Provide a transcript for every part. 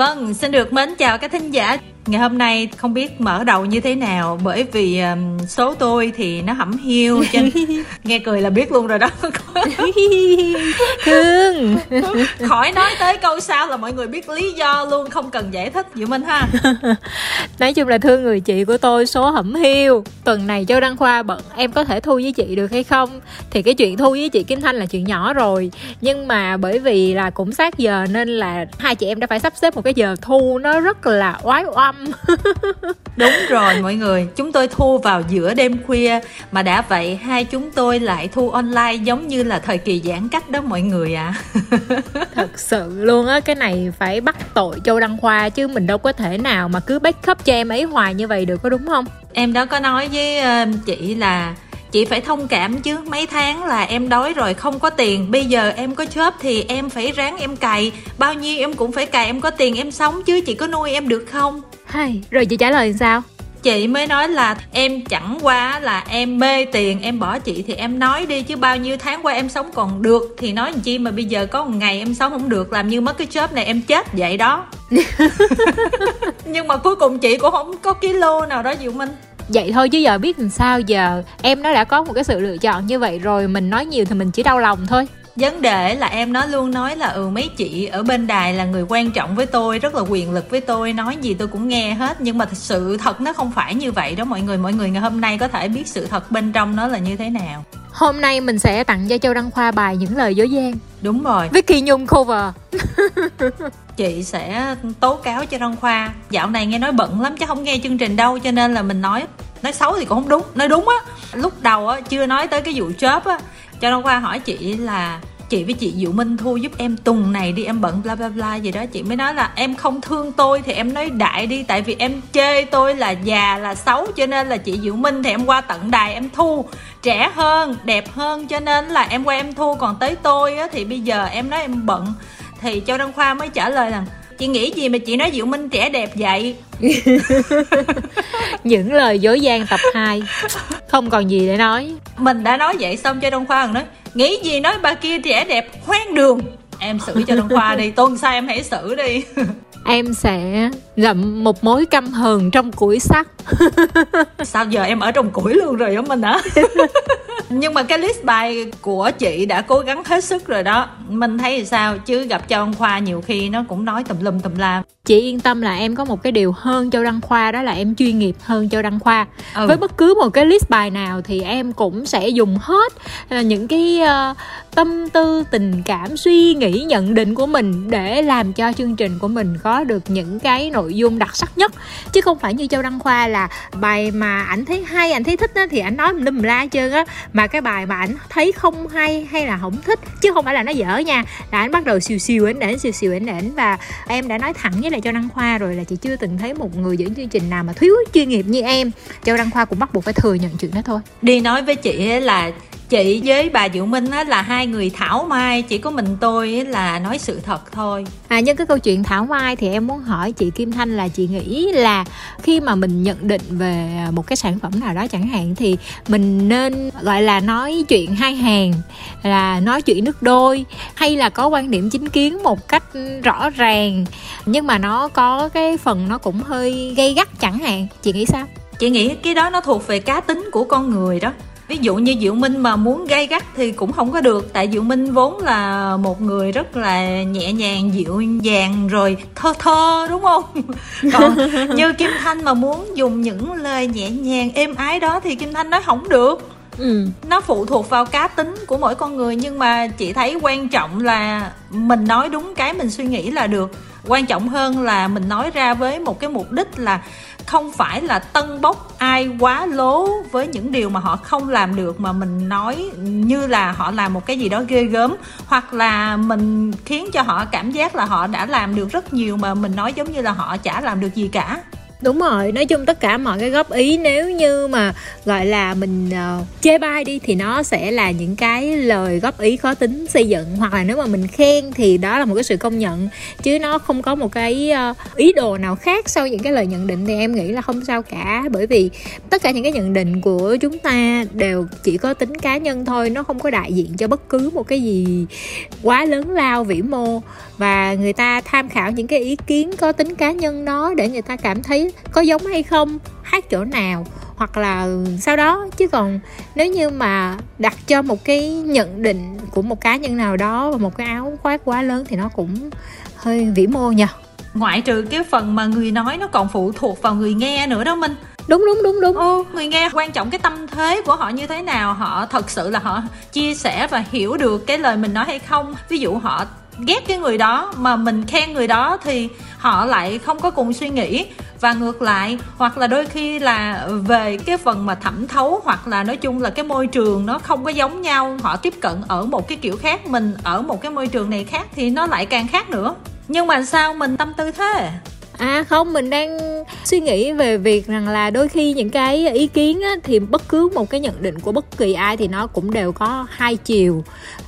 Vâng, xin được mến chào các thính giả. Ngày hôm nay không biết mở đầu như thế nào bởi vì um, số tôi thì nó hẩm hiu cho nghe cười là biết luôn rồi đó. Thương. Khỏi nói tới câu sau là mọi người biết lý do luôn không cần giải thích Diệu Minh ha. Nói chung là thương người chị của tôi số hẩm hiu. Tuần này Châu Đăng Khoa bận em có thể thu với chị được hay không? Thì cái chuyện thu với chị Kim Thanh là chuyện nhỏ rồi. Nhưng mà bởi vì là cũng sát giờ nên là hai chị em đã phải sắp xếp một cái giờ thu nó rất là oái oăm Đúng rồi mọi người, chúng tôi thu vào giữa đêm khuya. Mà đã vậy hai chúng tôi lại thu online giống như là thời kỳ giãn cách đó mọi người ạ. À. Thật sự luôn á, cái này phải bắt tội Châu Đăng Khoa chứ mình đâu có thể nào mà cứ backup cho em ấy hoài như vậy được có đúng không? Em đó có nói với uh, chị là chị phải thông cảm chứ. Mấy tháng là em đói rồi không có tiền. Bây giờ em có chớp thì em phải ráng em cày. Bao nhiêu em cũng phải cày em có tiền em sống chứ. Chị có nuôi em được không hay rồi chị trả lời sao? Chị mới nói là em chẳng qua là em mê tiền em bỏ chị thì em nói đi chứ bao nhiêu tháng qua em sống còn được thì nói làm chi mà bây giờ có một ngày em sống không được làm như mất cái job này em chết vậy đó. Nhưng mà cuối cùng chị cũng không có kilo nào đó diệu minh vậy thôi chứ giờ biết làm sao giờ em nó đã có một cái sự lựa chọn như vậy rồi mình nói nhiều thì mình chỉ đau lòng thôi vấn đề là em nó luôn nói là ừ mấy chị ở bên đài là người quan trọng với tôi rất là quyền lực với tôi nói gì tôi cũng nghe hết. Nhưng mà thật sự thật nó không phải như vậy đó mọi người. Mọi người ngày hôm nay có thể biết sự thật bên trong nó là như thế nào. Hôm nay mình sẽ tặng cho châu đăng khoa bài những lời dối gian. Đúng rồi. Vicky Nhung cover. Chị sẽ tố cáo cho đăng khoa. Dạo này nghe nói bận lắm chứ không nghe chương trình đâu cho nên là mình nói nói xấu thì cũng không đúng nói đúng á. Lúc đầu á chưa nói tới cái vụ chớp á cho đăng khoa hỏi chị là chị với chị Diệu Minh thu giúp em tuần này đi em bận bla bla bla gì đó. Chị mới nói là em không thương tôi thì em nói đại đi tại vì em chê tôi là già là xấu cho nên là chị Diệu Minh thì em qua tận đài em thu. Trẻ hơn đẹp hơn cho nên là em qua em thu. Còn tới tôi á, thì bây giờ em nói em bận. Thì Châu Đăng Khoa mới trả lời rằng chị nghĩ gì mà chị nói Diệu Minh trẻ đẹp vậy? Những lời dối gian tập 2 không còn gì để nói. Mình đã nói vậy xong cho Đông Khoa nói nghĩ gì nói bà kia trẻ đẹp khoan đường. Em xử cho Đông Khoa đi tuần sau em hãy xử đi. Em sẽ ngậm một mối căm hờn trong củi sắt. Sao giờ em ở trong củi luôn rồi đó mình hả? Nhưng mà cái list bài của chị đã cố gắng hết sức rồi đó. Mình thấy sao? Chứ gặp châu đăng khoa nhiều khi nó cũng nói tùm lum tùm la. Chị yên tâm là em có một cái điều hơn châu đăng khoa đó là em chuyên nghiệp hơn châu đăng khoa. Ừ. với bất cứ một cái list bài nào thì em cũng sẽ dùng hết ờ, những cái uh, tâm tư tình cảm suy nghĩ nhận định của mình để làm cho chương trình của mình có được những cái nội dung đặc sắc nhất. Chứ không phải như châu đăng khoa là bài mà ảnh thấy hay, ảnh thấy thích á, thì ảnh nói lum la trơn á. Mà cái bài mà ảnh thấy không hay hay là không thích, chứ không phải là nó dở nha, là ảnh bắt đầu siêu siêu ảnh ảnh siêu siêu ảnh ảnh và em đã nói thẳng với lại châu đăng khoa rồi là chị chưa từng thấy một người dẫn chương trình nào mà thiếu chuyên nghiệp như em. Châu đăng khoa cũng bắt buộc phải thừa nhận chuyện đó thôi. Đi nói với chị là chị với bà Diệu Minh á, là hai người thảo mai chỉ có mình tôi là nói sự thật thôi. À nhân cái câu chuyện thảo mai thì em muốn hỏi chị Kim Thanh là chị nghĩ là khi mà mình nhận định về một cái sản phẩm nào đó chẳng hạn thì mình nên gọi là nói chuyện hai hàng là nói chuyện nước đôi hay là có quan điểm chính kiến một cách rõ ràng nhưng mà nó có cái phần nó cũng hơi gây gắt chẳng hạn. Chị nghĩ sao? Chị nghĩ cái đó nó thuộc về cá tính của con người đó ví dụ như diệu minh mà muốn gay gắt thì cũng không có được. Tại diệu minh vốn là một người rất là nhẹ nhàng dịu dàng rồi thơ thơ đúng không? Còn như kim thanh mà muốn dùng những lời nhẹ nhàng êm ái đó thì kim thanh nói không được. Ừ. nó phụ thuộc vào cá tính của mỗi con người nhưng mà chị thấy quan trọng là mình nói đúng cái mình suy nghĩ là được. Quan trọng hơn là mình nói ra với một cái mục đích là không phải là tân bốc ai quá lố với những điều mà họ không làm được, mà mình nói như là họ làm một cái gì đó ghê gớm, hoặc là mình khiến cho họ cảm giác là họ đã làm được rất nhiều mà mình nói giống như là họ chả làm được gì cả đúng rồi nói chung tất cả mọi cái góp ý nếu như mà gọi là mình uh, chê bai đi thì nó sẽ là những cái lời góp ý khó tính xây dựng. Hoặc là nếu mà mình khen thì đó là một cái sự công nhận chứ nó không có một cái uh, ý đồ nào khác sau những cái lời nhận định thì em nghĩ là không sao cả. Bởi vì tất cả những cái nhận định của chúng ta đều chỉ có tính cá nhân thôi nó không có đại diện cho bất cứ một cái gì quá lớn lao vĩ mô và người ta tham khảo những cái ý kiến có tính cá nhân đó để người ta cảm thấy có giống hay không hát chỗ nào. Hoặc là sau đó chứ còn nếu như mà đặt cho một cái nhận định của một cá nhân nào đó và một cái áo khoác quá lớn thì nó cũng hơi vĩ mô nhỉ ngoại trừ cái phần mà người nói nó còn phụ thuộc vào người nghe nữa đó minh. Đúng đúng đúng đúng. Ừ, người nghe quan trọng cái tâm thế của họ như thế nào họ thật sự là họ chia sẻ và hiểu được cái lời mình nói hay không. Ví dụ họ ghét cái người đó mà mình khen người đó thì họ lại không có cùng suy nghĩ. Và ngược lại, hoặc là đôi khi là về cái phần mà thẩm thấu, hoặc là nói chung là cái môi trường nó không có giống nhau, họ tiếp cận ở một cái kiểu khác, mình ở một cái môi trường này khác thì nó lại càng khác nữa. Nhưng mà sao mình tâm tư thế? À không mình đang suy nghĩ về việc rằng là đôi khi những cái ý kiến á, thì bất cứ một cái nhận định của bất kỳ ai thì nó cũng đều có hai chiều.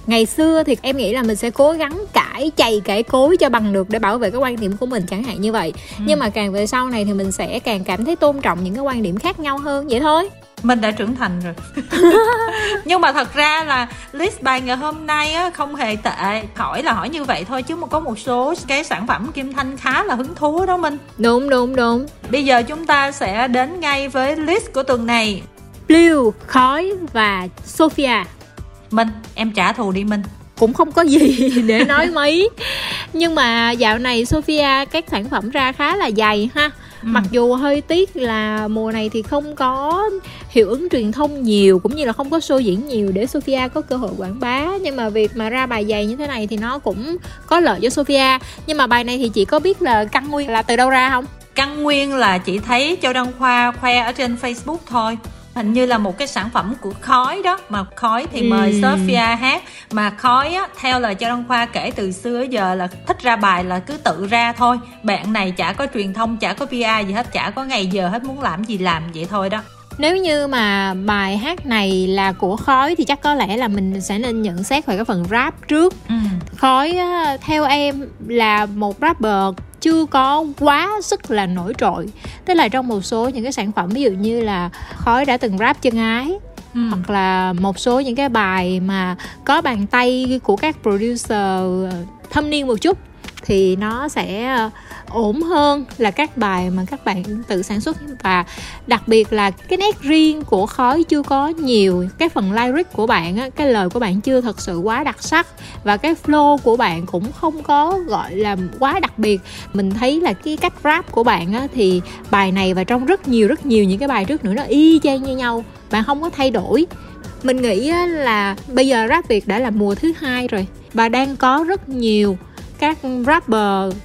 Ngày xưa thì em nghĩ là mình sẽ cố gắng cãi chày cãi cối cho bằng được để bảo vệ cái quan điểm của mình chẳng hạn như vậy. Ừ. nhưng mà càng về sau này thì mình sẽ càng cảm thấy tôn trọng những cái quan điểm khác nhau hơn vậy thôi mình đã trưởng thành rồi. Nhưng mà thật ra là list bài ngày hôm nay á, không hề tệ. Hỏi là hỏi như vậy thôi chứ mà có một số cái sản phẩm kim thanh khá là hứng thú đó minh. Đúng đúng đúng. Bây giờ chúng ta sẽ đến ngay với list của tuần này. Blue, khói và Sophia. Minh, em trả thù đi Minh. Cũng không có gì để nói mấy. Nhưng mà dạo này Sophia các sản phẩm ra khá là dày ha Ừ. mặc dù hơi tiếc là mùa này thì không có hiệu ứng truyền thông nhiều cũng như là không có show diễn nhiều để Sophia có cơ hội quảng bá. Nhưng mà việc mà ra bài dày như thế này thì nó cũng có lợi cho Sophia nhưng mà bài này thì chị có biết là căn nguyên là từ đâu ra không? Căn nguyên là chị thấy châu đăng khoa khoe ở trên facebook thôi hình như là một cái sản phẩm của khói đó. Mà khói thì mời ừ. Sophia hát. Mà khói á theo lời cho Đăng Khoa kể từ xưa giờ là thích ra bài là cứ tự ra thôi. Bạn này chả có truyền thông chả có PR gì hết chả có ngày giờ hết muốn làm gì làm vậy thôi đó. Nếu như mà bài hát này là của khói thì chắc có lẽ là mình sẽ nên nhận xét về cái phần rap trước. Ừ. khói theo em là một rapper chưa có quá sức là nổi trội tức là trong một số những cái sản phẩm ví dụ như là khói đã từng rap chân ái Ừ. hoặc là một số những cái bài mà có bàn tay của các producer thâm niên một chút thì nó sẽ ờ, ổn hơn là các bài mà các bạn tự sản xuất. Và đặc biệt là cái nét riêng của khói chưa có nhiều, cái phần lyric của bạn á, cái lời của bạn chưa thật sự quá đặc sắc và cái flow của bạn cũng không có, gọi là, quá đặc biệt. Mình thấy là cái cách rap của bạn á, thì bài này và trong rất nhiều rất nhiều những cái bài trước nữa nó y chang như nhau, bạn không có thay đổi. Mình nghĩ là bây giờ rap việt đã là mùa thứ hai rồi và đang có rất nhiều các rapper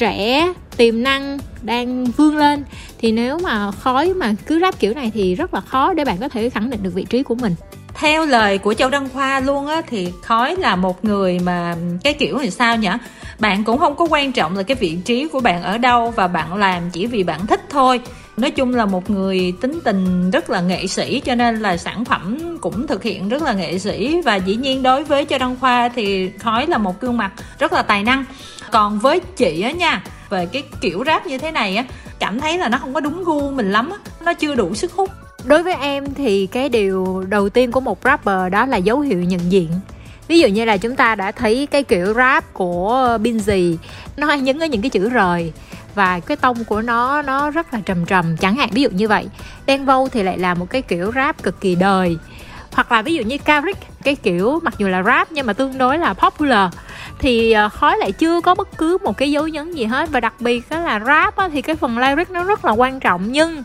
trẻ tiềm năng đang vươn lên, thì nếu mà khói mà cứ ráp kiểu này thì rất là khó để bạn có thể khẳng định được vị trí của mình. Theo lời của châu đăng khoa luôn á, thì khói là một người mà cái kiểu thì sao nhỉ? Bạn cũng không có quan trọng là cái vị trí của bạn ở đâu và bạn làm chỉ vì bạn thích thôi. Nói chung là một người tính tình rất là nghệ sĩ, cho nên là sản phẩm cũng thực hiện rất là nghệ sĩ. Và dĩ nhiên đối với châu đăng khoa thì khói là một gương mặt rất là tài năng còn với chị á nha, về cái kiểu rap như thế này á, cảm thấy là nó không có đúng gu mình lắm á, nó chưa đủ sức hút. Đối với em thì cái điều đầu tiên của một rapper đó là dấu hiệu nhận diện. Ví dụ như là chúng ta đã thấy cái kiểu rap của Binzy nó hay nhấn ở những cái chữ rời và cái tông của nó nó rất là trầm trầm, chẳng hạn, ví dụ như vậy. Đen Vâu thì lại là một cái kiểu rap cực kỳ đời hoặc là ví dụ như Carrick cái kiểu mặc dù là rap nhưng mà tương đối là popular thì ờ, khói lại chưa có bất cứ một cái dấu nhấn gì hết. Và đặc biệt đó là rap á, thì cái phần lyric nó rất là quan trọng nhưng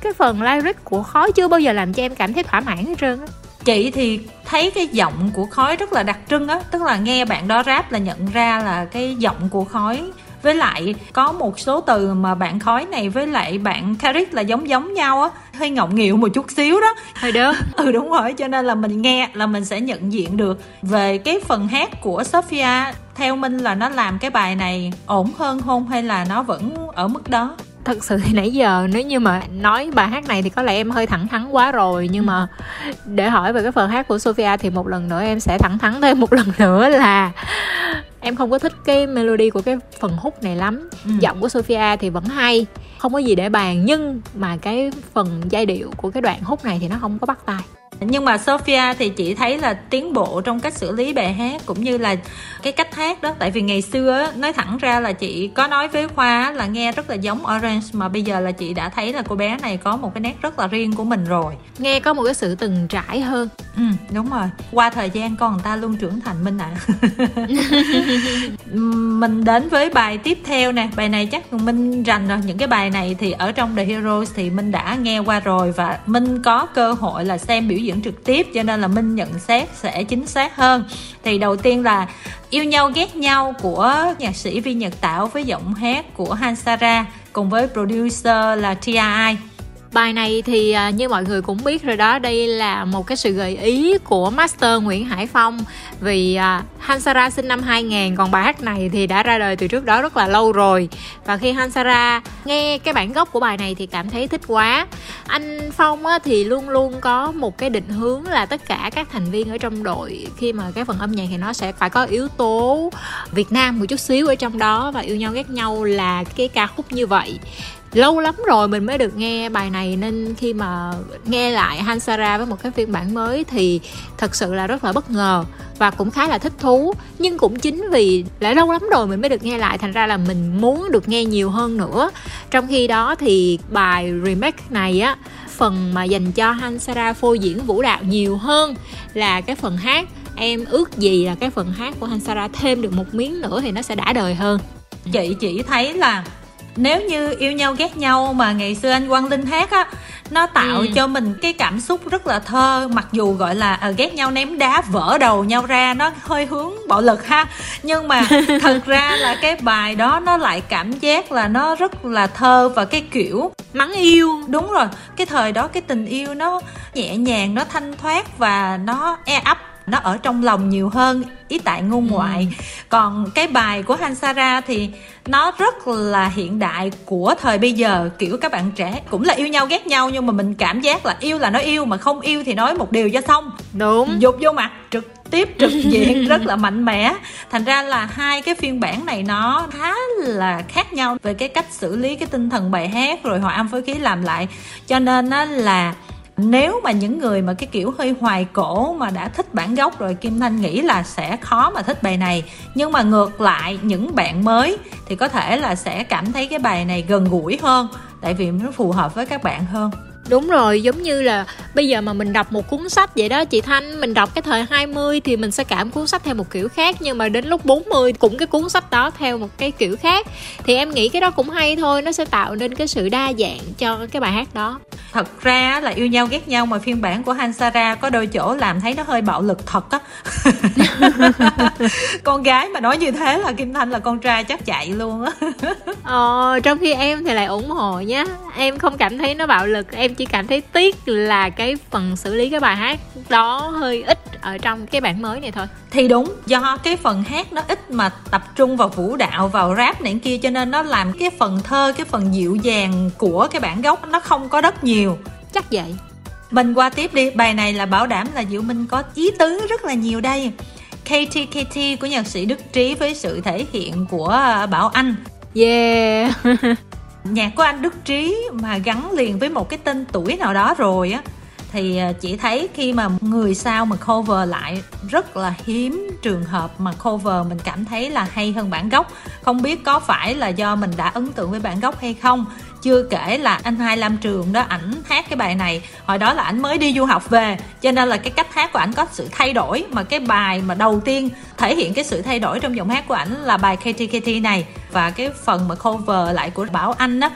cái phần lyric của khói chưa bao giờ làm cho em cảm thấy thỏa mãn hết trơn á. Chị thì thấy cái giọng của khói rất là đặc trưng á tức là nghe bạn đó rap là nhận ra là cái giọng của khói với lại có một số từ mà bạn khói này với lại bạn Carrick là giống giống nhau á hơi ngọng nghịu một chút xíu đó. Hơi đó ừ đúng rồi cho nên là mình nghe là mình sẽ nhận diện được. Về cái phần hát của Sophia theo minh là nó làm cái bài này ổn hơn không hay là nó vẫn ở mức đó? Thật sự thì nãy giờ nếu như mà nói bài hát này thì có lẽ em hơi thẳng thắn quá rồi nhưng mà để hỏi về cái phần hát của Sophia thì một lần nữa em sẽ thẳng thắn thêm một lần nữa là em không có thích cái melody của cái phần hút này lắm. Ừ. giọng của Sophia thì vẫn hay không có gì để bàn nhưng mà cái phần giai điệu của cái đoạn hút này thì nó không có bắt tai. Nhưng mà Sophia thì chị thấy là tiến bộ trong cách xử lý bài hát cũng như là cái cách hát đó. Tại vì ngày xưa nói thẳng ra là chị có nói với khoa là nghe rất là giống orange mà bây giờ là chị đã thấy là cô bé này có một cái nét rất là riêng của mình rồi. Nghe có một cái sự từng trải hơn. Ừ đúng rồi. Qua thời gian con người ta luôn trưởng thành minh ạ. à. mình đến với bài tiếp theo nè. Bài này chắc minh rành rồi. Những cái bài này thì ở trong The Heroes thì minh đã nghe qua rồi và minh có cơ hội là xem biểu diễn trực tiếp, cho nên là minh nhận xét sẽ chính xác hơn. Thì đầu tiên là yêu nhau ghét nhau của nhạc sĩ vi nhật tảo với giọng hát của hansara cùng với producer là tri Bài này thì à, như mọi người cũng biết rồi đó, đây là một cái sự gợi ý của Master Nguyễn Hải Phong. Vì à, Hansara sinh năm 2000 còn bài hát này thì đã ra đời từ trước đó rất là lâu rồi. Và khi Hansara nghe cái bản gốc của bài này thì cảm thấy thích quá. Anh Phong thì luôn luôn có một cái định hướng là tất cả các thành viên ở trong đội khi mà cái phần âm nhạc thì nó sẽ phải có yếu tố Việt Nam một chút xíu ở trong đó và yêu nhau ghét nhau là cái ca khúc như vậy lâu lắm rồi mình mới được nghe bài này nên khi mà nghe lại Hansara với một cái phiên bản mới thì thật sự là rất là bất ngờ và cũng khá là thích thú. Nhưng cũng chính vì đã lâu lắm rồi mình mới được nghe lại, thành ra là mình muốn được nghe nhiều hơn nữa. Trong khi đó thì bài remake này á, phần mà dành cho Hansara phô diễn vũ đạo nhiều hơn là cái phần hát. Em ước gì là cái phần hát của Hansara thêm được một miếng nữa thì nó sẽ đã đời hơn. Chị chỉ thấy là nếu như yêu nhau ghét nhau mà ngày xưa anh Quang Linh hát á nó tạo ừ. cho mình cái cảm xúc rất là thơ. Mặc dù gọi là à, ghét nhau ném đá vỡ đầu nhau ra nó hơi hướng bạo lực ha. Nhưng mà thật ra là cái bài đó nó lại cảm giác là nó rất là thơ và cái kiểu mắng yêu. Đúng rồi cái thời đó cái tình yêu nó nhẹ nhàng nó thanh thoát và nó e ấp nó ở trong lòng nhiều hơn ý tại ngôn ừ. ngoại. Còn cái bài của Hansara thì nó rất là hiện đại của thời bây giờ. Kiểu các bạn trẻ cũng là yêu nhau ghét nhau nhưng mà mình cảm giác là yêu là nói yêu mà không yêu thì nói một điều cho xong. Đúng. Dục vô mặt trực tiếp trực diện rất là mạnh mẽ. Thành ra là hai cái phiên bản này nó khá là khác nhau về cái cách xử lý cái tinh thần bài hát rồi hòa âm phối khí làm lại. Cho nên á là nếu mà những người mà cái kiểu hơi hoài cổ mà đã thích bản gốc rồi kim thanh nghĩ là sẽ khó mà thích bài này. Nhưng mà ngược lại những bạn mới thì có thể là sẽ cảm thấy cái bài này gần gũi hơn tại vì nó phù hợp với các bạn hơn. Đúng rồi, giống như là bây giờ mà mình đọc một cuốn sách vậy đó chị Thanh, mình đọc cái thời 20 thì mình sẽ cảm cuốn sách theo một kiểu khác nhưng mà đến lúc 40 cũng cái cuốn sách đó theo một cái kiểu khác. Thì em nghĩ cái đó cũng hay thôi, nó sẽ tạo nên cái sự đa dạng cho cái bài hát đó. Thật ra là yêu nhau ghét nhau mà phiên bản của Hansara có đôi chỗ làm thấy nó hơi bạo lực thật á. con gái mà nói như thế là Kim Thanh là con trai chắc chạy luôn á. ờ, trong khi em thì lại ủng hộ nhá. Em không cảm thấy nó bạo lực, em chỉ cảm thấy tiếc là cái phần xử lý cái bài hát đó hơi ít ở trong cái bản mới này thôi. Thì đúng do cái phần hát nó ít mà tập trung vào vũ đạo vào rap này kia cho nên nó làm cái phần thơ cái phần dịu dàng của cái bản gốc nó không có rất nhiều. Chắc vậy. Mình qua tiếp đi bài này là bảo đảm là diệu minh có ý tứ rất là nhiều đây. KTKT của nhạc sĩ Đức Trí với sự thể hiện của Bảo Anh. Yeah. Nhạc của anh Đức Trí mà gắn liền với một cái tên tuổi nào đó rồi á thì à, chị chỉ thấy khi mà người sao mà cover lại, rất là hiếm trường hợp mà cover mình cảm thấy là hay hơn bản gốc. Không biết có phải là do mình đã ấn tượng với bản gốc hay không. Chưa kể là anh hai lam trường đó, ảnh hát cái bài này. Hồi đó là ảnh mới đi du học về, cho nên là cái cách hát của ảnh có sự thay đổi. Mà cái bài mà đầu tiên thể hiện cái sự thay đổi trong giọng hát của ảnh là bài KTKT này. Và cái phần mà cover lại của Bảo Anh á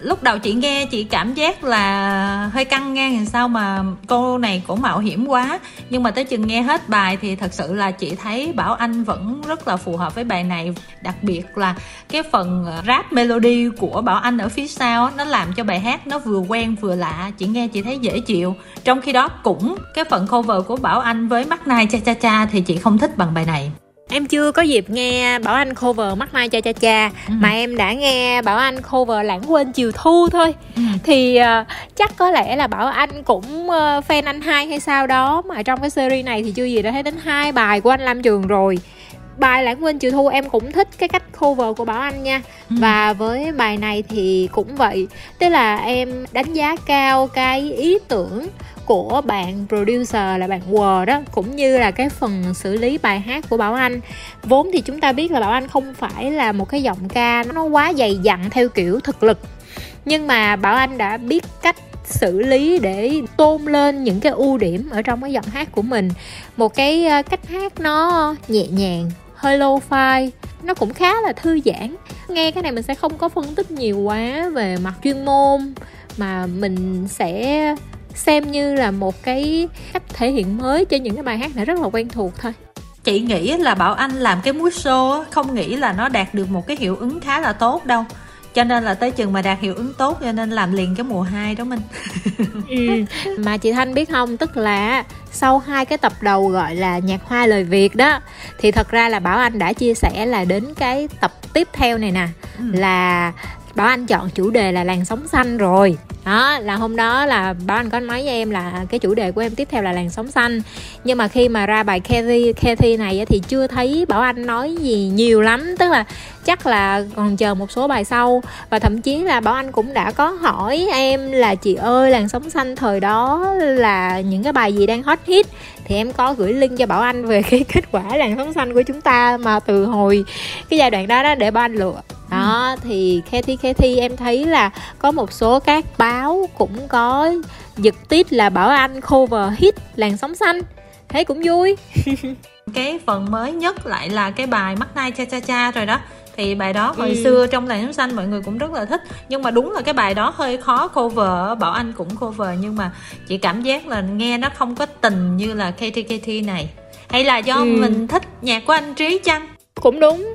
lúc đầu chị nghe chị cảm giác là hơi căng ngang làm sao mà cô này cũng mạo hiểm quá. Nhưng mà tới chừng nghe hết bài thì thật sự là chị thấy bảo anh vẫn rất là phù hợp với bài này. Đặc biệt là cái phần ờ, rap melody của bảo anh ở phía sau nó làm cho bài hát nó vừa quen vừa lạ. Chị nghe chị thấy dễ chịu. Trong khi đó cũng cái phần cover của bảo anh với mắt nai cha cha cha thì chị không thích bằng bài này em chưa có dịp nghe bảo anh cover mắt mai cha cha cha ừ. mà em đã nghe bảo anh cover lãng quên chiều thu thôi ừ. thì uh, chắc có lẽ là bảo anh cũng uh, fan anh hai hay sao đó mà trong cái series này thì chưa gì đã thấy đến hai bài của anh lam trường rồi bài lãng quên chiều thu em cũng thích cái cách cover của bảo anh nha ừ. và với bài này thì cũng vậy tức là em đánh giá cao cái ý tưởng của bạn producer là bạn Word đó cũng như là cái phần xử lý bài hát của Bảo Anh. Vốn thì chúng ta biết là Bảo Anh không phải là một cái giọng ca nó quá dày dặn theo kiểu thực lực. Nhưng mà Bảo Anh đã biết cách xử lý để tôn lên những cái ưu điểm ở trong cái giọng hát của mình. Một cái ờ, cách hát nó nhẹ nhàng, hơi low fi nó cũng khá là thư giãn. Nghe cái này mình sẽ không có phân tích nhiều quá về mặt chuyên môn, mà mình sẽ xem như là một cái cách thể hiện mới cho những cái bài hát này rất là quen thuộc thôi chị nghĩ là bảo anh làm cái mood show không nghĩ là nó đạt được một cái hiệu ứng khá là tốt đâu cho nên là tới chừng mà đạt hiệu ứng tốt cho nên làm liền cái mùa 2 đó mình ừ. mà chị thanh biết không tức là sau hai cái tập đầu gọi là nhạc hoa lời việt đó thì thật ra là bảo anh đã chia sẻ là đến cái tập tiếp theo này nè ừ. là bảo anh chọn chủ đề là làn sóng xanh rồi. Đó, là hôm đó là bảo anh có nói với em là cái chủ đề của em tiếp theo là làn sóng xanh. Nhưng mà khi mà ra bài Kathy Kathy này thì chưa thấy bảo anh nói gì nhiều lắm. Tức là chắc là còn chờ một số bài sau. Và thậm chí là bảo anh cũng đã có hỏi em là, chị ơi làn sóng xanh thời đó là những cái bài gì đang hot hit? Thì em có gửi link cho bảo anh về cái kết quả làn sóng xanh của chúng ta mà từ hồi cái giai đoạn đó đó để bảo anh lựa đó ừ. thì Kathy Kathy em thấy là có một số các báo cũng có giật tít là bảo anh cover hit làn sóng xanh. Thấy cũng vui. Cái phần mới nhất lại là cái bài mắt nai cha cha cha rồi đó. Thì bài đó hồi ừ. xưa trong làn sóng xanh mọi người cũng rất là thích. Nhưng mà đúng là cái bài đó hơi khó cover bảo anh cũng cover. Nhưng mà chị cảm giác là nghe nó không có tình như là Katy này. Hay là do ừ. mình thích nhạc của anh trí chăng? Cũng đúng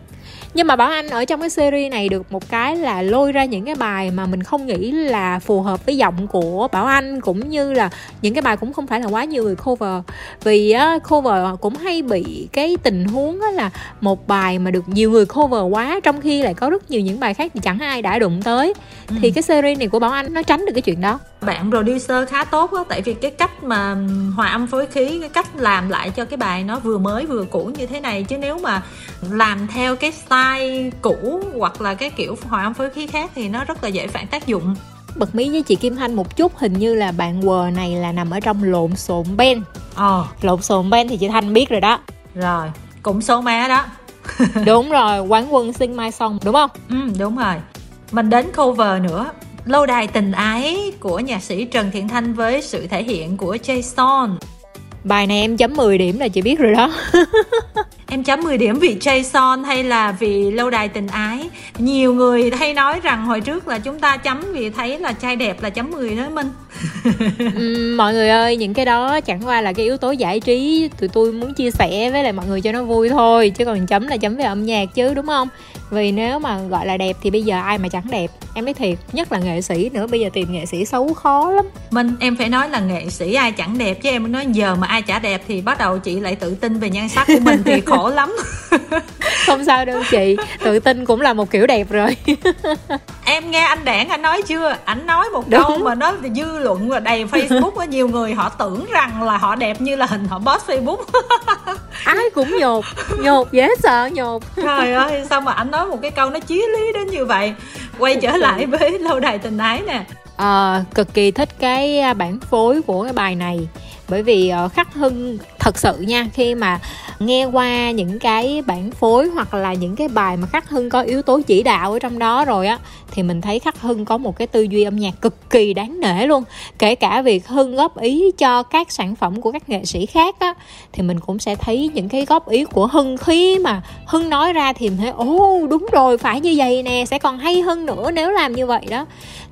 nhưng mà bảo anh ở trong cái series này được một cái là lôi ra những cái bài mà mình không nghĩ là phù hợp với giọng của bảo anh cũng như là những cái bài cũng không phải là quá nhiều người cover. Vì á, cover cũng hay bị cái tình huống á, là một bài mà được nhiều người cover quá trong khi lại có rất nhiều những bài khác thì chẳng ai đã đụng tới. Ừ. thì cái series này của bảo anh nó tránh được cái chuyện đó bạn producer khá tốt á tại vì cái cách mà hòa âm phối khí cái cách làm lại cho cái bài nó vừa mới vừa cũ như thế này. Chứ nếu mà làm theo cái style cũ hoặc là cái kiểu hòa âm phối khí khác thì nó rất là dễ phản tác dụng. Bật mí với chị Kim Thanh một chút hình như là bạn Word này là nằm ở trong lộn xộn band ờ. Lộn xộn band thì chị Thanh biết rồi đó. Rồi cũng số má đó. Đúng rồi quán quân Sing My Song đúng không? Ừ đúng rồi. Mình đến cover nữa Lâu đài tình ái của nhạc sĩ Trần Thiện Thanh với sự thể hiện của Jason. Bài này em chấm 10 điểm là chị biết rồi đó. Em chấm 10 điểm vì Jason hay là vì lâu đài tình ái? Nhiều người hay nói rằng hồi trước là chúng ta chấm vì thấy là trai đẹp là chấm 10 đó Minh. Mọi người ơi những cái đó chẳng qua là cái yếu tố giải trí Tụi tôi muốn chia sẻ với lại mọi người cho nó vui thôi Chứ còn chấm là chấm về âm nhạc chứ đúng không? Vì nếu mà gọi là đẹp thì bây giờ ai mà chẳng đẹp? Em nói thiệt nhất là nghệ sĩ nữa bây giờ tìm nghệ sĩ xấu khó lắm. Minh em phải nói là nghệ sĩ ai chẳng đẹp chứ em nói giờ mà ai chả đẹp thì bắt đầu chị lại tự tin về nhan sắc của mình thì khổ lắm. Không sao đâu chị tự tin cũng là một kiểu đẹp rồi. Em nghe anh đảng anh nói chưa? Anh nói một Đúng. câu mà nó dư luận và đầy facebook có nhiều người họ tưởng rằng là họ đẹp như là hình họ post facebook. Ai cũng nhột nhột dễ sợ nhột. Trời ơi sao mà anh nói một cái câu nó chí lý đến như vậy? Quay trở lại với lâu đài tình ái nè. À, cực kỳ thích cái à, bản phối của cái bài này bởi vì uh, khắc hưng thật sự nha khi mà nghe qua những cái bản phối hoặc là những cái bài mà khắc hưng có yếu tố chỉ đạo ở trong đó rồi á thì mình thấy khắc hưng có một cái tư duy âm nhạc cực kỳ đáng nể luôn. Kể cả việc hưng góp ý cho các sản phẩm của các nghệ sĩ khác á thì mình cũng sẽ thấy những cái góp ý của hưng. Khi mà hưng nói ra thì mình thấy ồ đúng rồi phải như vậy nè sẽ còn hay hơn nữa nếu làm như vậy đó.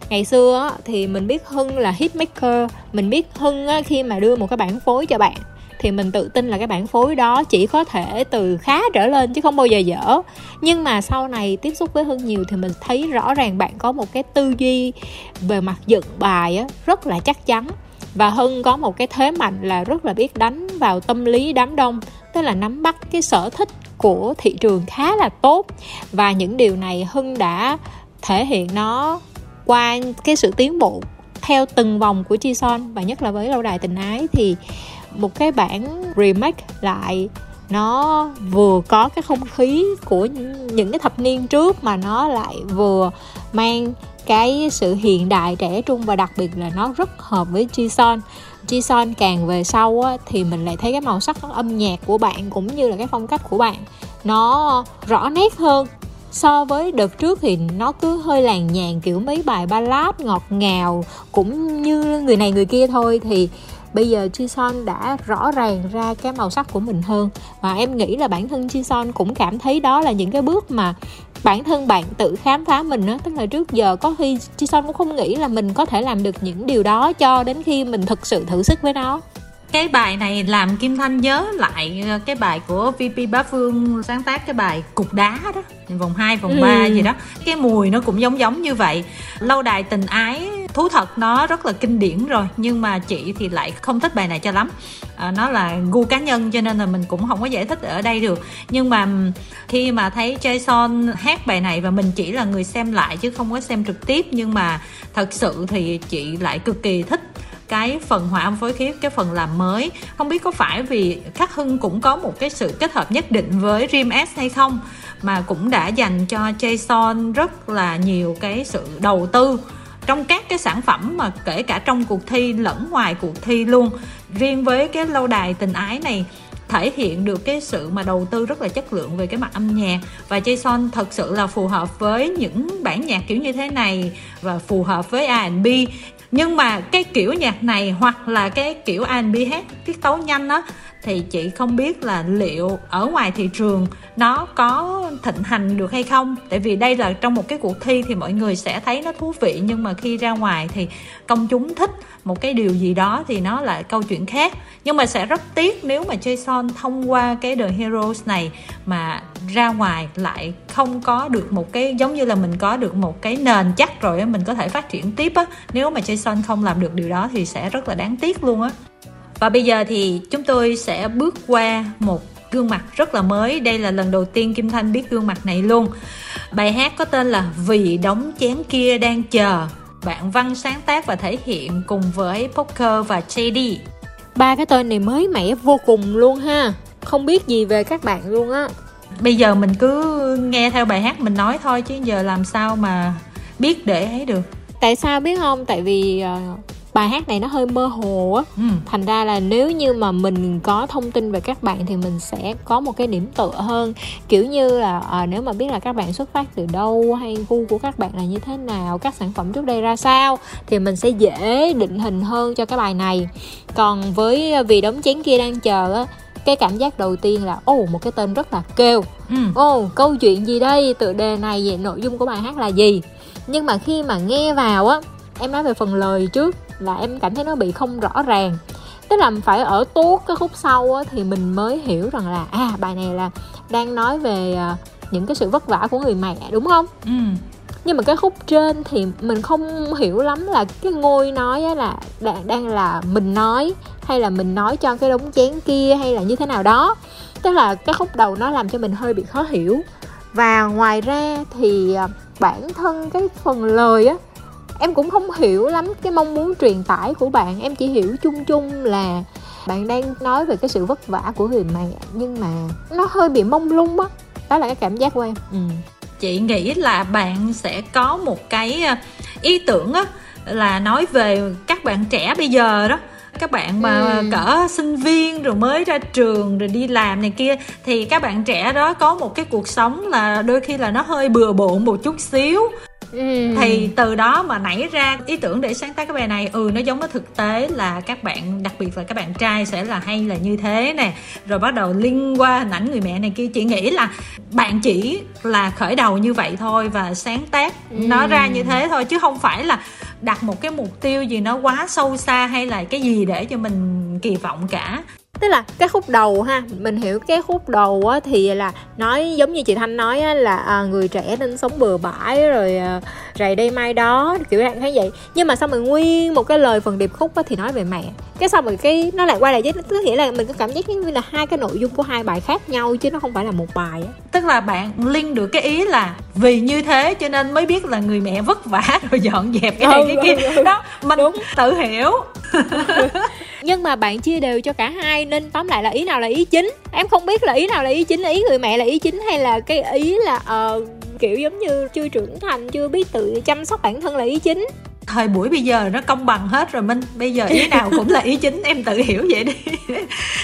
Ngày xưa á, thì mình biết hưng là hitmaker. Mình biết hưng á, khi mà đưa một cái bản phối cho bạn thì mình tự tin là cái bản phối đó chỉ có thể từ khá trở lên chứ không bao giờ dở. Nhưng mà sau này tiếp xúc với hưng nhiều thì mình thấy rõ ràng bạn có một cái tư duy về mặt dựng bài á, rất là chắc chắn. Và hưng có một cái thế mạnh là rất là biết đánh vào tâm lý đám đông tức là nắm bắt cái sở thích của thị trường khá là tốt. Và những điều này hưng đã thể hiện nó qua cái sự tiến bộ theo từng vòng của chi son và nhất là với lâu đài tình ái thì một cái bản remake lại nó vừa có cái không khí của những cái thập niên trước mà nó lại vừa mang cái sự hiện đại trẻ trung và đặc biệt là nó rất hợp với Jison Jison càng về sau á, thì mình lại thấy cái màu sắc âm nhạc của bạn cũng như là cái phong cách của bạn nó rõ nét hơn. So với đợt trước thì nó cứ hơi làng nhàn kiểu mấy bài ballad ngọt ngào cũng như người này người kia thôi thì bây giờ Jison đã rõ ràng ra cái màu sắc của mình hơn. Và em nghĩ là bản thân Jison cũng cảm thấy đó là những cái bước mà bản thân bạn tự khám phá mình á. Tức là trước giờ có khi Jison cũng không nghĩ là mình có thể làm được những điều đó cho đến khi mình thực sự thử sức với nó. Cái bài này làm Kim Thanh nhớ lại ờ, cái bài của VP Bá Phương sáng tác cái bài cục đá đó vòng 2, vòng ừ. 3 gì đó. Cái mùi nó cũng giống giống như vậy. Lâu đài tình ái thú thật nó rất là kinh điển rồi nhưng mà chị thì lại không thích bài này cho lắm. À, nó là gu cá nhân cho nên là mình cũng không có giải thích ở đây được. Nhưng mà khi mà thấy Jason hát bài này và mình chỉ là người xem lại chứ không có xem trực tiếp nhưng mà thật sự thì chị lại cực kỳ thích cái phần hòa âm phối khí cái phần làm mới. Không biết có phải vì khắc hưng cũng có một cái sự kết hợp nhất định với Dream S hay không mà cũng đã dành cho Jason rất là nhiều cái sự đầu tư trong các cái sản phẩm mà kể cả trong cuộc thi lẫn ngoài cuộc thi luôn. Riêng với cái lâu đài tình ái này, thể hiện được cái sự mà đầu tư rất là chất lượng về cái mặt âm nhạc. Và Jason thật sự là phù hợp với những bản nhạc kiểu như thế này và phù hợp với R&B nhưng mà cái kiểu nhạc này hoặc là cái kiểu R&B hát, tiết tấu nhanh á thì chị không biết là liệu ở ngoài thị trường nó có thịnh hành được hay không. Tại vì đây là trong một cái cuộc thi thì mọi người sẽ thấy nó thú vị, nhưng mà khi ra ngoài thì công chúng thích một cái điều gì đó thì nó lại câu chuyện khác. Nhưng mà sẽ rất tiếc nếu mà Jason thông qua cái The Heroes này mà ra ngoài lại không có được một cái, giống như là mình có được một cái nền chắc rồi mình có thể phát triển tiếp á. Nếu mà Jason không làm được điều đó thì sẽ rất là đáng tiếc luôn á và bây giờ thì chúng tôi sẽ bước qua một gương mặt rất là mới. Đây là lần đầu tiên kim thanh biết gương mặt này luôn. Bài hát có tên là vì đóng chén kia đang chờ. Bạn văn sáng tác và thể hiện cùng với poker và jd ba cái tên này mới mẻ vô cùng luôn ha. Không biết gì về các bạn luôn á. Bây giờ mình cứ nghe theo bài hát mình nói thôi chứ giờ làm sao mà biết để ấy được. Tại sao biết không? Tại vì uh, bài hát này nó hơi mơ hồ á ừ. thành ra là nếu như mà mình có thông tin về các bạn thì mình sẽ có một cái điểm tựa hơn kiểu như là à, nếu mà biết là các bạn xuất phát từ đâu hay gu của các bạn là như thế nào các sản phẩm trước đây ra sao thì mình sẽ dễ định hình hơn cho cái bài này còn với vì đống chén kia đang chờ á cái cảm giác đầu tiên là ồ oh, một cái tên rất là kêu ừ. ồ ừ. oh, câu chuyện gì đây tựa đề này về nội dung của bài hát là gì nhưng mà khi mà nghe vào á em nói về phần lời trước là em cảm thấy nó bị không rõ ràng. Tức là phải ở tuốt cái khúc sau á, thì mình mới hiểu rằng là à bài này là đang nói về à, những cái sự vất vả của người mẹ đúng không? Ừ. nhưng mà cái khúc trên thì mình không hiểu lắm là cái ngôi nói á là đang là mình nói hay là mình nói cho cái đống chén kia hay là như thế nào đó. Tức là cái khúc đầu nó làm cho mình hơi bị khó hiểu. Và ngoài ra thì à, bản thân cái phần lời á em cũng không hiểu lắm cái mong muốn truyền tải của bạn em chỉ hiểu chung chung là bạn đang nói về cái sự vất vả của người mẹ nhưng mà nó hơi bị mông lung á đó. đó là cái cảm giác của em ừ. chị nghĩ là bạn sẽ có một cái ờ, ý tưởng á là nói về các bạn trẻ bây giờ đó các bạn mà ừ. cỡ sinh viên rồi mới ra trường rồi đi làm này kia thì các bạn trẻ đó có một cái cuộc sống là đôi khi là nó hơi bừa bộn một chút xíu Ừ. thì từ đó mà nảy ra ý tưởng để sáng tác cái bài này ừ nó giống với thực tế là các bạn đặc biệt là các bạn trai sẽ là hay là như thế nè rồi bắt đầu liên qua hình ảnh người mẹ này kia chị nghĩ là bạn chỉ là khởi đầu như vậy thôi và sáng tác ừ. nó ra như thế thôi chứ không phải là đặt một cái mục tiêu gì nó quá sâu xa hay là cái gì để cho mình kỳ vọng cả tức là cái khúc đầu ha mình hiểu cái khúc đầu á thì là nói giống như chị thanh nói á là à, người trẻ nên sống bừa bãi rồi à, rày đây mai đó kiểu dạng thấy vậy. Nhưng mà xong rồi nguyên một cái lời phần điệp khúc á thì nói về mẹ. Cái xong rồi cái nó lại quay lại với tức nghĩa là mình có cảm giác như là hai cái nội dung của hai bài khác nhau chứ nó không phải là một bài á. Tức là bạn liên được cái ý là vì như thế cho nên mới biết là người mẹ vất vả rồi dọn dẹp cái này ừ, cái kia. ừ, đó mình đúng. tự hiểu nhưng mà bạn chia đều cho cả hai nên tóm lại là ý nào là ý chính. Em không biết là ý nào là ý chính ý người mẹ là ý chính hay là cái ý là uh, kiểu giống như chưa trưởng thành chưa biết tự chăm sóc bản thân là ý chính thời buổi bây giờ nó công bằng hết rồi, minh. Bây giờ ý nào cũng là ý chính, em tự hiểu vậy đi.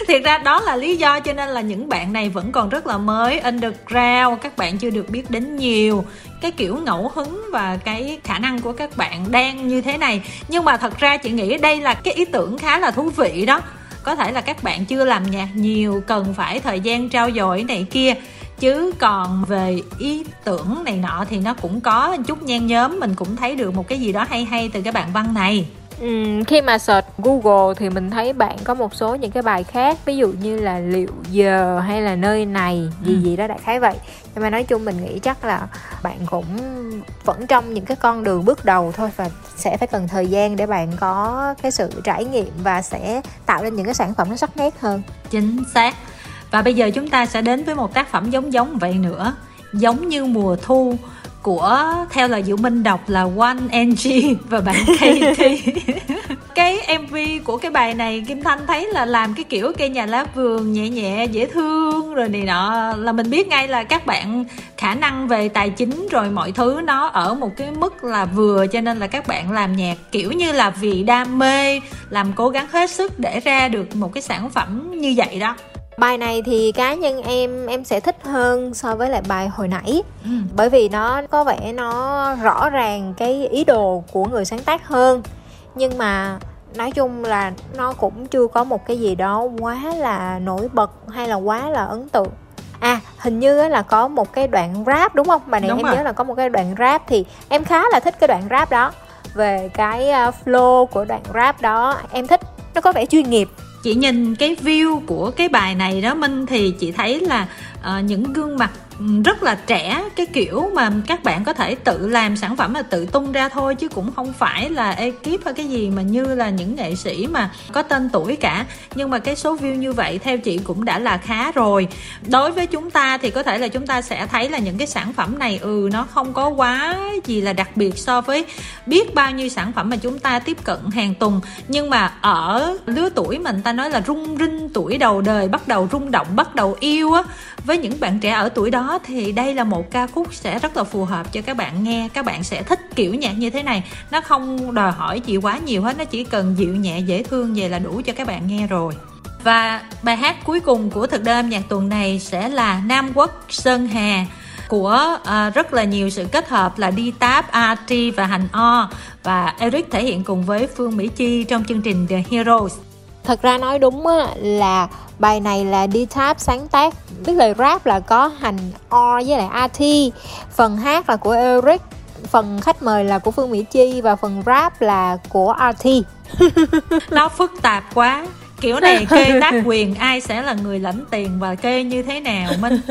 Thiệt ra đó là lý do cho nên là những bạn này vẫn còn rất là mới, underground, các bạn chưa được biết đến nhiều. Cái kiểu ngẫu hứng và cái khả năng của các bạn đang như thế này. Nhưng mà thật ra chị nghĩ đây là cái ý tưởng khá là thú vị đó. Có thể là các bạn chưa làm nhạc nhiều, cần phải thời gian trao dồi này kia chứ còn về ý tưởng này nọ thì nó cũng có chút nhen nhóm. Mình cũng thấy được một cái gì đó hay hay từ cái bạn văn này. Ừ, khi mà search Google thì mình thấy bạn có một số những cái bài khác. Ví dụ như là liệu giờ hay là nơi này gì ừ. gì đó đại khái vậy. Nhưng mà nói chung mình nghĩ chắc là bạn cũng vẫn trong những cái con đường bước đầu thôi và sẽ phải cần thời gian để bạn có cái sự trải nghiệm và sẽ tạo ra những cái sản phẩm nó sắc nét hơn. Chính xác và bây giờ chúng ta sẽ đến với một tác phẩm giống giống vậy nữa. Giống như mùa thu của theo lời Diệu Minh đọc là One NG và bạn Katie cái MV của cái bài này Kim Thanh thấy là làm cái kiểu cây nhà lá vườn nhẹ nhẹ dễ thương rồi này nọ. Là mình biết ngay là các bạn khả năng về tài chính rồi mọi thứ nó ở một cái mức là vừa cho nên là các bạn làm nhạc kiểu như là vì đam mê làm cố gắng hết sức để ra được một cái sản phẩm như vậy đó bài này thì cá nhân em em sẽ thích hơn so với lại bài hồi nãy. Ừ. bởi vì nó có vẻ nó rõ ràng cái ý đồ của người sáng tác hơn. Nhưng mà nói chung là nó cũng chưa có một cái gì đó quá là nổi bật hay là quá là ấn tượng. À hình như là có một cái đoạn rap đúng không? Bài này đúng em rồi. nhớ là có một cái đoạn rap thì em khá là thích cái đoạn rap đó. Về cái à, flow của đoạn rap đó em thích. Nó có vẻ chuyên nghiệp chị nhìn cái view của cái bài này đó minh thì chị thấy là uh, những gương mặt ừ, rất là trẻ cái kiểu mà các bạn có thể tự làm sản phẩm là tự tung ra thôi chứ cũng không phải là ekip hay cái gì mà như là những nghệ sĩ mà có tên tuổi cả. Nhưng mà cái số view như vậy theo chị cũng đã là khá rồi. Đối với chúng ta thì có thể là chúng ta sẽ thấy là những cái sản phẩm này ừ nó không có quá gì là đặc biệt so với biết bao nhiêu sản phẩm mà chúng ta tiếp cận hàng tuần. Nhưng mà ở lứa tuổi mình ta nói là rung rinh tuổi đầu đời bắt đầu rung động bắt đầu yêu á với những bạn trẻ ở tuổi đó thì đây là một ca khúc sẽ rất là phù hợp cho các bạn nghe. Các bạn sẽ thích kiểu nhạc như thế này. Nó không đòi hỏi gì quá nhiều hết nó chỉ cần dịu nhẹ dễ thương về là đủ cho các bạn nghe rồi. Và bài hát cuối cùng của thực đơn nhạc tuần này sẽ là Nam Quốc Sơn Hà của uh, rất là nhiều sự kết hợp là đi táp, RT và hành o. Và Eric thể hiện cùng với Phương Mỹ Chi trong chương trình The Heroes thật ra nói đúng á, là bài này là đi tap sáng tác. Tức là rap là có hành o với lại RT phần hát là của Eric phần khách mời là của Phương Mỹ Chi và phần rap là của RT nó phức tạp quá. Kiểu này kê tác quyền ai sẽ là người lãnh tiền và kê như thế nào minh?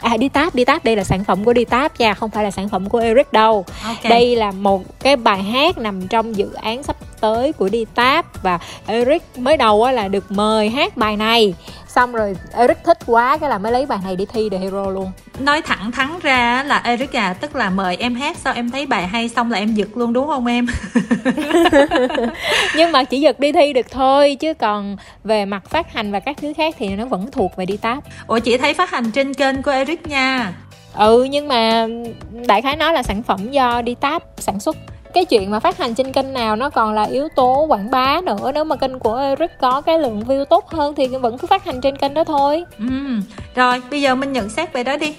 À đi táp đi táp đây là sản phẩm của đi táp nha không phải là sản phẩm của eric đâu. Okay. đây là một cái bài hát nằm trong dự án sắp tới của đi táp và eric mới đầu là được mời hát bài này. Xong rồi Eric thích quá cái là mới lấy bài này đi thi The Hero luôn. Nói thẳng thắn ra là Eric à tức là mời em hát sao em thấy bài hay xong là em giật luôn đúng không em? Nhưng mà chỉ giật đi thi được thôi chứ còn về mặt phát hành và các thứ khác thì nó vẫn thuộc về đi táp. Ủa chị thấy phát hành trên kênh của Eric nha. Ừ nhưng mà đại khái nói là sản phẩm do đi táp sản xuất cái chuyện mà phát hành trên kênh nào nó còn là yếu tố quảng bá nữa. Nếu mà kênh của Eric có cái lượng view tốt hơn thì vẫn cứ phát hành trên kênh đó thôi. Ừ rồi, bây giờ mình nhận xét về đó đi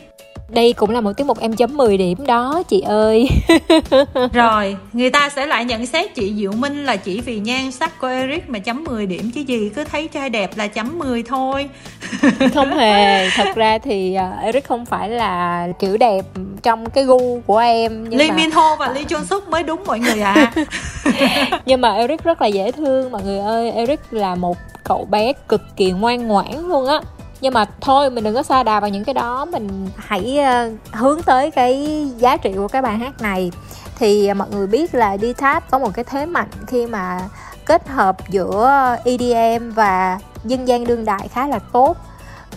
đây cũng là một tiết mục em chấm 10 điểm đó chị ơi. Rồi người ta sẽ lại nhận xét chị Diệu Minh là chỉ vì nhan sắc của Eric mà chấm 10 điểm chứ gì cứ thấy trai đẹp là chấm 10 thôi. Không hề. Thật ra thì uh, Eric không phải là kiểu đẹp trong cái gu của em nhưng Lee mà... Min Ho và Lee Jong Suk mới đúng mọi người à. Nhưng mà Eric rất là dễ thương mọi người ơi. Eric là một cậu bé cực kỳ ngoan ngoãn luôn á nhưng mà thôi mình đừng có xa đà vào những cái đó. Mình hãy ờ, hướng tới cái giá trị của cái bài hát này. Thì ờ, mọi người biết là đi tháp có một cái thế mạnh khi mà kết hợp giữa EDM và dân gian đương đại khá là tốt.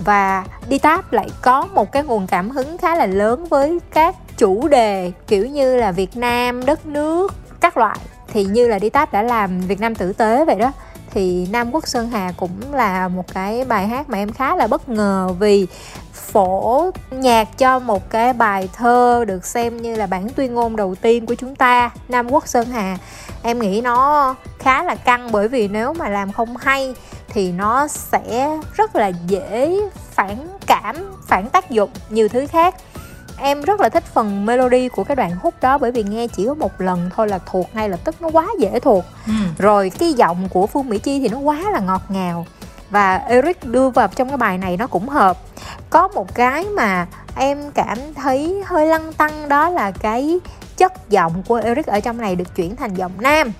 Và đi tháp lại có một cái nguồn cảm hứng khá là lớn với các chủ đề kiểu như là Việt Nam, đất nước, các loại. Thì như là đi tháp đã làm Việt Nam tử tế vậy đó thì Nam Quốc Sơn Hà cũng là một cái bài hát mà em khá là bất ngờ vì phổ nhạc cho một cái bài thơ được xem như là bản tuyên ngôn đầu tiên của chúng ta, Nam Quốc Sơn Hà. Em nghĩ nó khá là căng bởi vì nếu mà làm không hay thì nó sẽ rất là dễ phản cảm, phản tác dụng nhiều thứ khác em rất là thích phần melody của cái đoạn hút đó bởi vì nghe chỉ có một lần thôi là thuộc ngay lập tức nó quá dễ thuộc. Ừ. rồi cái giọng của phương mỹ chi thì nó quá là ngọt ngào. Và Eric đưa vào trong cái bài này nó cũng hợp. Có một cái mà em cảm thấy hơi lăng tăng đó là cái chất giọng của Eric ở trong này được chuyển thành giọng nam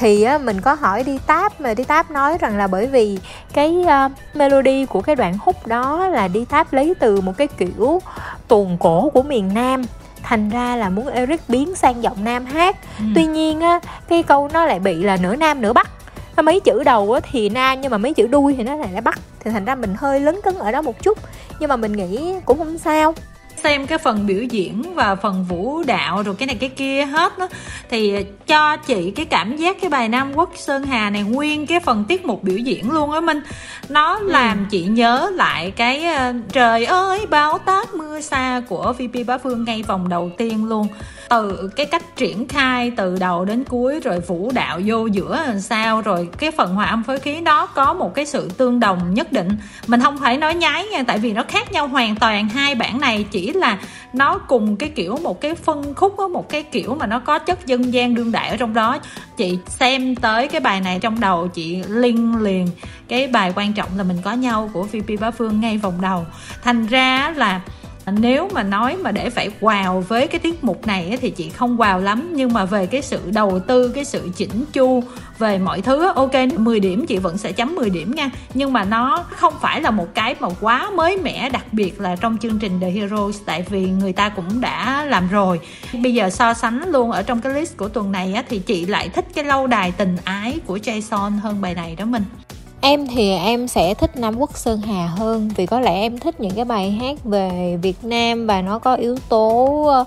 thì mình có hỏi đi táp mà đi táp nói rằng là bởi vì cái uh, melody của cái đoạn hút đó là đi táp lấy từ một cái kiểu tuồng cổ của miền nam thành ra là muốn Eric biến sang giọng nam hát. Ừ. tuy nhiên á cái câu nó lại bị là nửa nam nửa bắc. Mấy chữ đầu á thì nam nhưng mà mấy chữ đuôi thì nó lại là bắc. Thì thành ra mình hơi lấn cấn ở đó một chút. Nhưng mà mình nghĩ cũng không sao xem cái phần biểu diễn và phần vũ đạo rồi cái này cái kia hết đó thì cho chị cái cảm giác cái bài Nam Quốc Sơn Hà này nguyên cái phần tiết mục biểu diễn luôn á Minh nó ừ. làm ừ. chị nhớ lại cái uh, trời ơi báo táp mưa xa của VP Bá Phương ngay vòng đầu tiên luôn từ cái cách triển khai từ đầu đến cuối rồi vũ đạo vô giữa làm sao rồi cái phần hòa âm phối khí đó có một cái sự tương đồng nhất định. Mình không phải nói nhái nha tại vì nó khác nhau hoàn toàn. Hai bản này chỉ là nó cùng cái kiểu một cái phân khúc đó, một cái kiểu mà nó có chất dân gian đương đại ở trong đó. Chị xem tới cái bài này trong đầu chị liên liền. Cái bài quan trọng là mình có nhau của VP Bá Phương ngay vòng đầu. Thành ra là nếu mà nói mà để phải wow với cái tiết mục này thì chị không wow lắm. Nhưng mà về cái sự đầu tư, cái sự chỉnh chu về mọi thứ ok 10 điểm, chị vẫn sẽ chấm 10 điểm nha. Nhưng mà nó không phải là một cái mà quá mới mẻ, đặc biệt là trong chương trình The Heroes, tại vì người ta cũng đã làm rồi. Bây giờ so sánh luôn ở trong cái list của tuần này thì chị lại thích cái lâu đài tình ái của Jason hơn bài này đó mình em thì em sẽ thích nam quốc sơn hà hơn vì có lẽ em thích những cái bài hát về việt nam và nó có yếu tố ờ,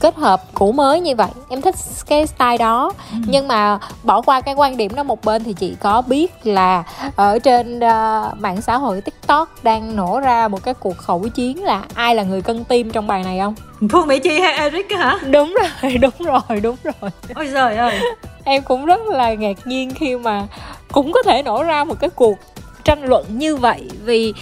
kết hợp cũ mới như vậy. Em thích cái style đó. Ừ. nhưng mà bỏ qua cái quan điểm đó một bên thì chị có biết là ở trên uh, mạng xã hội tiktok đang nổ ra một cái cuộc khẩu chiến là ai là người cân tim trong bài này không? Phương mỹ chi hay eric hả? Đúng rồi đúng rồi đúng rồi. Ôi trời ơi em cũng rất là ngạc nhiên khi mà cũng có thể nổ ra một cái cuộc tranh luận như vậy vì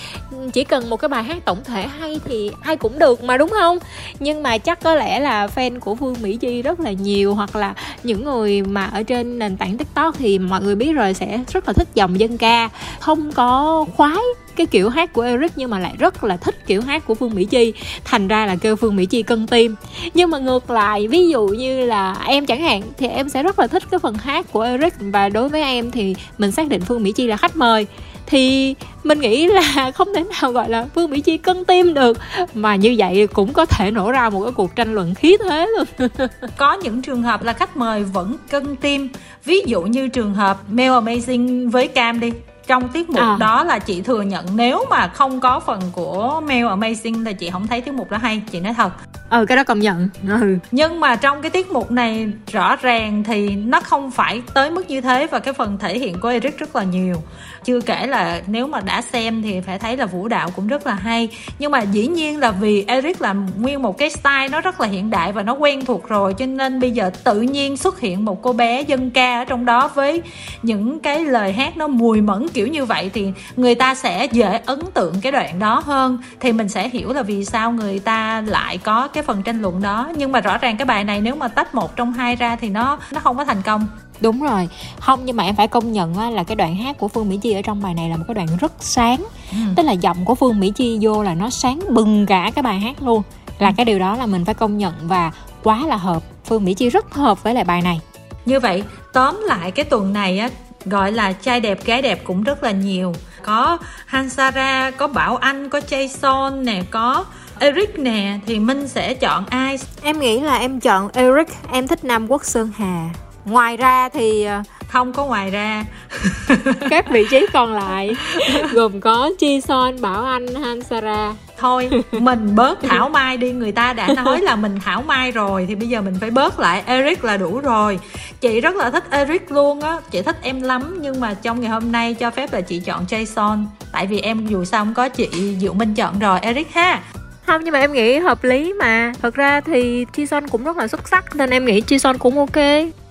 chỉ cần một cái bài hát tổng thể hay thì ai cũng được mà, đúng không? Nhưng mà chắc có lẽ là fan của phương mỹ chi rất là nhiều, hoặc là những người mà ở trên nền tảng tiktok thì mọi người biết rồi sẽ rất là thích dòng dân ca. Không có khoái cái kiểu hát của Eric nhưng mà lại rất là thích kiểu hát của Phương Mỹ Chi. Thành ra là kêu Phương Mỹ Chi cân tim. Nhưng mà ngược lại, ví dụ như là em chẳng hạn, thì em sẽ rất là thích cái phần hát của Eric. Và đối với em thì mình xác định Phương Mỹ Chi là khách mời thì mình nghĩ là không thể nào, gọi là, Vương Mỹ Chi cân tim được. Mà như vậy cũng có thể nổ ra một cái cuộc tranh luận khí thế luôn. Có những trường hợp là khách mời vẫn cân tim. Ví dụ như trường hợp Mel Amazing với Cam đi trong tiết mục à. đó là chị thừa nhận nếu mà không có phần của Mel Amazing là chị không thấy tiết mục đó hay chị nói thật ừ cái đó công nhận ừ. nhưng mà trong cái tiết mục này rõ ràng thì nó không phải tới mức như thế và cái phần thể hiện của Eric rất là nhiều chưa kể là nếu mà đã xem thì phải thấy là vũ đạo cũng rất là hay nhưng mà dĩ nhiên là vì Eric làm nguyên một cái style nó rất là hiện đại và nó quen thuộc rồi cho nên bây giờ tự nhiên xuất hiện một cô bé dân ca ở trong đó với những cái lời hát nó mùi mẫn kiểu như vậy thì người ta sẽ dễ ấn tượng cái đoạn đó hơn. Thì mình sẽ hiểu là vì sao người ta lại có cái phần tranh luận đó. Nhưng mà rõ ràng cái bài này nếu mà tách một trong hai ra thì nó nó không có thành công. Đúng rồi. Không nhưng mà em phải công nhận á, là cái đoạn hát của phương mỹ chi ở trong bài này là một cái đoạn rất sáng. Ừ. tức là giọng của phương mỹ chi vô là nó sáng bừng cả cái bài hát luôn. Là cái điều đó là mình phải công nhận và quá là hợp. Phương mỹ chi rất hợp với lại bài này. Như vậy tóm lại cái tuần này á gọi là trai đẹp gái đẹp cũng rất là nhiều có Hansara, có Bảo Anh, có Jason nè, có Eric nè thì Minh sẽ chọn ai? Em nghĩ là em chọn Eric, em thích Nam Quốc Sơn Hà. Ngoài ra thì ờ, không có ngoài ra các vị trí còn lại gồm có Chi Son, Bảo Anh, Hansara thôi mình bớt thảo mai đi. Người ta đã nói là mình thảo mai rồi thì bây giờ mình phải bớt lại. Eric là đủ rồi. Chị rất là thích Eric luôn á. Chị thích em lắm nhưng mà trong ngày hôm nay cho phép là chị chọn Jason. Tại vì em dù sao không có chị Diệu Minh chọn rồi. Eric ha? Không nhưng mà em nghĩ hợp lý mà. Thật ra thì Jason cũng rất là xuất sắc nên em nghĩ Jason cũng ok.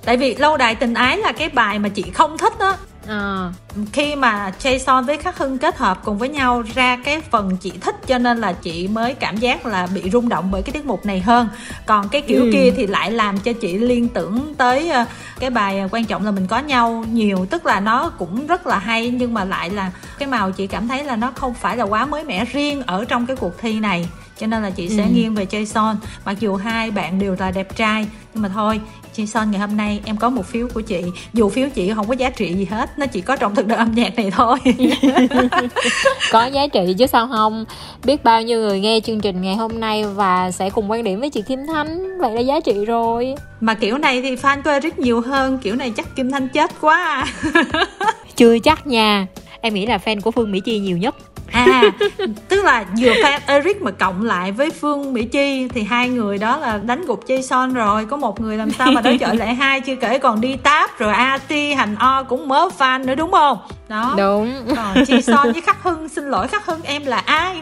Tại vì lâu đài tình ái là cái bài mà chị không thích á à. khi mà Jason với khắc hưng kết hợp cùng với nhau ra cái phần chị thích cho nên là chị mới cảm giác là bị rung động bởi cái tiết mục này hơn còn cái kiểu ừ. kia thì lại làm cho chị liên tưởng tới ờ, cái bài quan trọng là mình có nhau nhiều tức là nó cũng rất là hay nhưng mà lại là cái màu chị cảm thấy là nó không phải là quá mới mẻ riêng ở trong cái cuộc thi này cho nên là chị sẽ ừ. nghiêng về Jason mặc dù hai bạn đều là đẹp trai nhưng mà thôi Jason ngày hôm nay em có một phiếu của chị. Dù phiếu chị không có giá trị gì hết nó chỉ có trong thực đơn âm nhạc này thôi. Có giá trị chứ sao không? Biết bao nhiêu người nghe chương trình ngày hôm nay và sẽ cùng quan điểm với chị Kim Thanh vậy là giá trị rồi. Mà kiểu này thì fan của Eric nhiều hơn kiểu này chắc Kim Thanh chết quá. À. chưa chắc nha. Em nghĩ là fan của Phương Mỹ Chi nhiều nhất à tức là vừa fan Eric mà cộng lại với Phương, Mỹ Chi, thì hai người đó là đánh gục Jason rồi. Có một người làm sao mà đối chọi lại hai chưa kể còn đi táp rồi. AT hành O cũng mớ fan nữa đúng không? Đó. Đúng. Còn Jason với Khắc Hưng xin lỗi Khắc Hưng em là ai?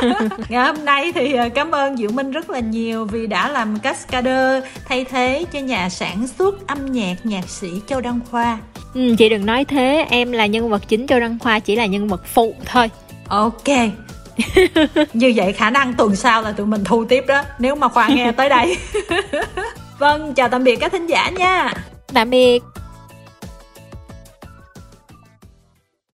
Ngày hôm nay thì ờ, cảm ơn Diệu Minh rất là nhiều vì đã làm cascader thay thế cho nhà sản xuất âm nhạc nhạc sĩ Châu Đăng Khoa. Ừ, chị đừng nói thế em là nhân vật chính Châu Đăng Khoa chỉ là nhân vật phụ thôi. Ok. Như vậy khả năng tuần sau là tụi mình thu tiếp đó nếu mà khoa nghe tới đây. Vâng chào tạm biệt các thính giả nha. Tạm biệt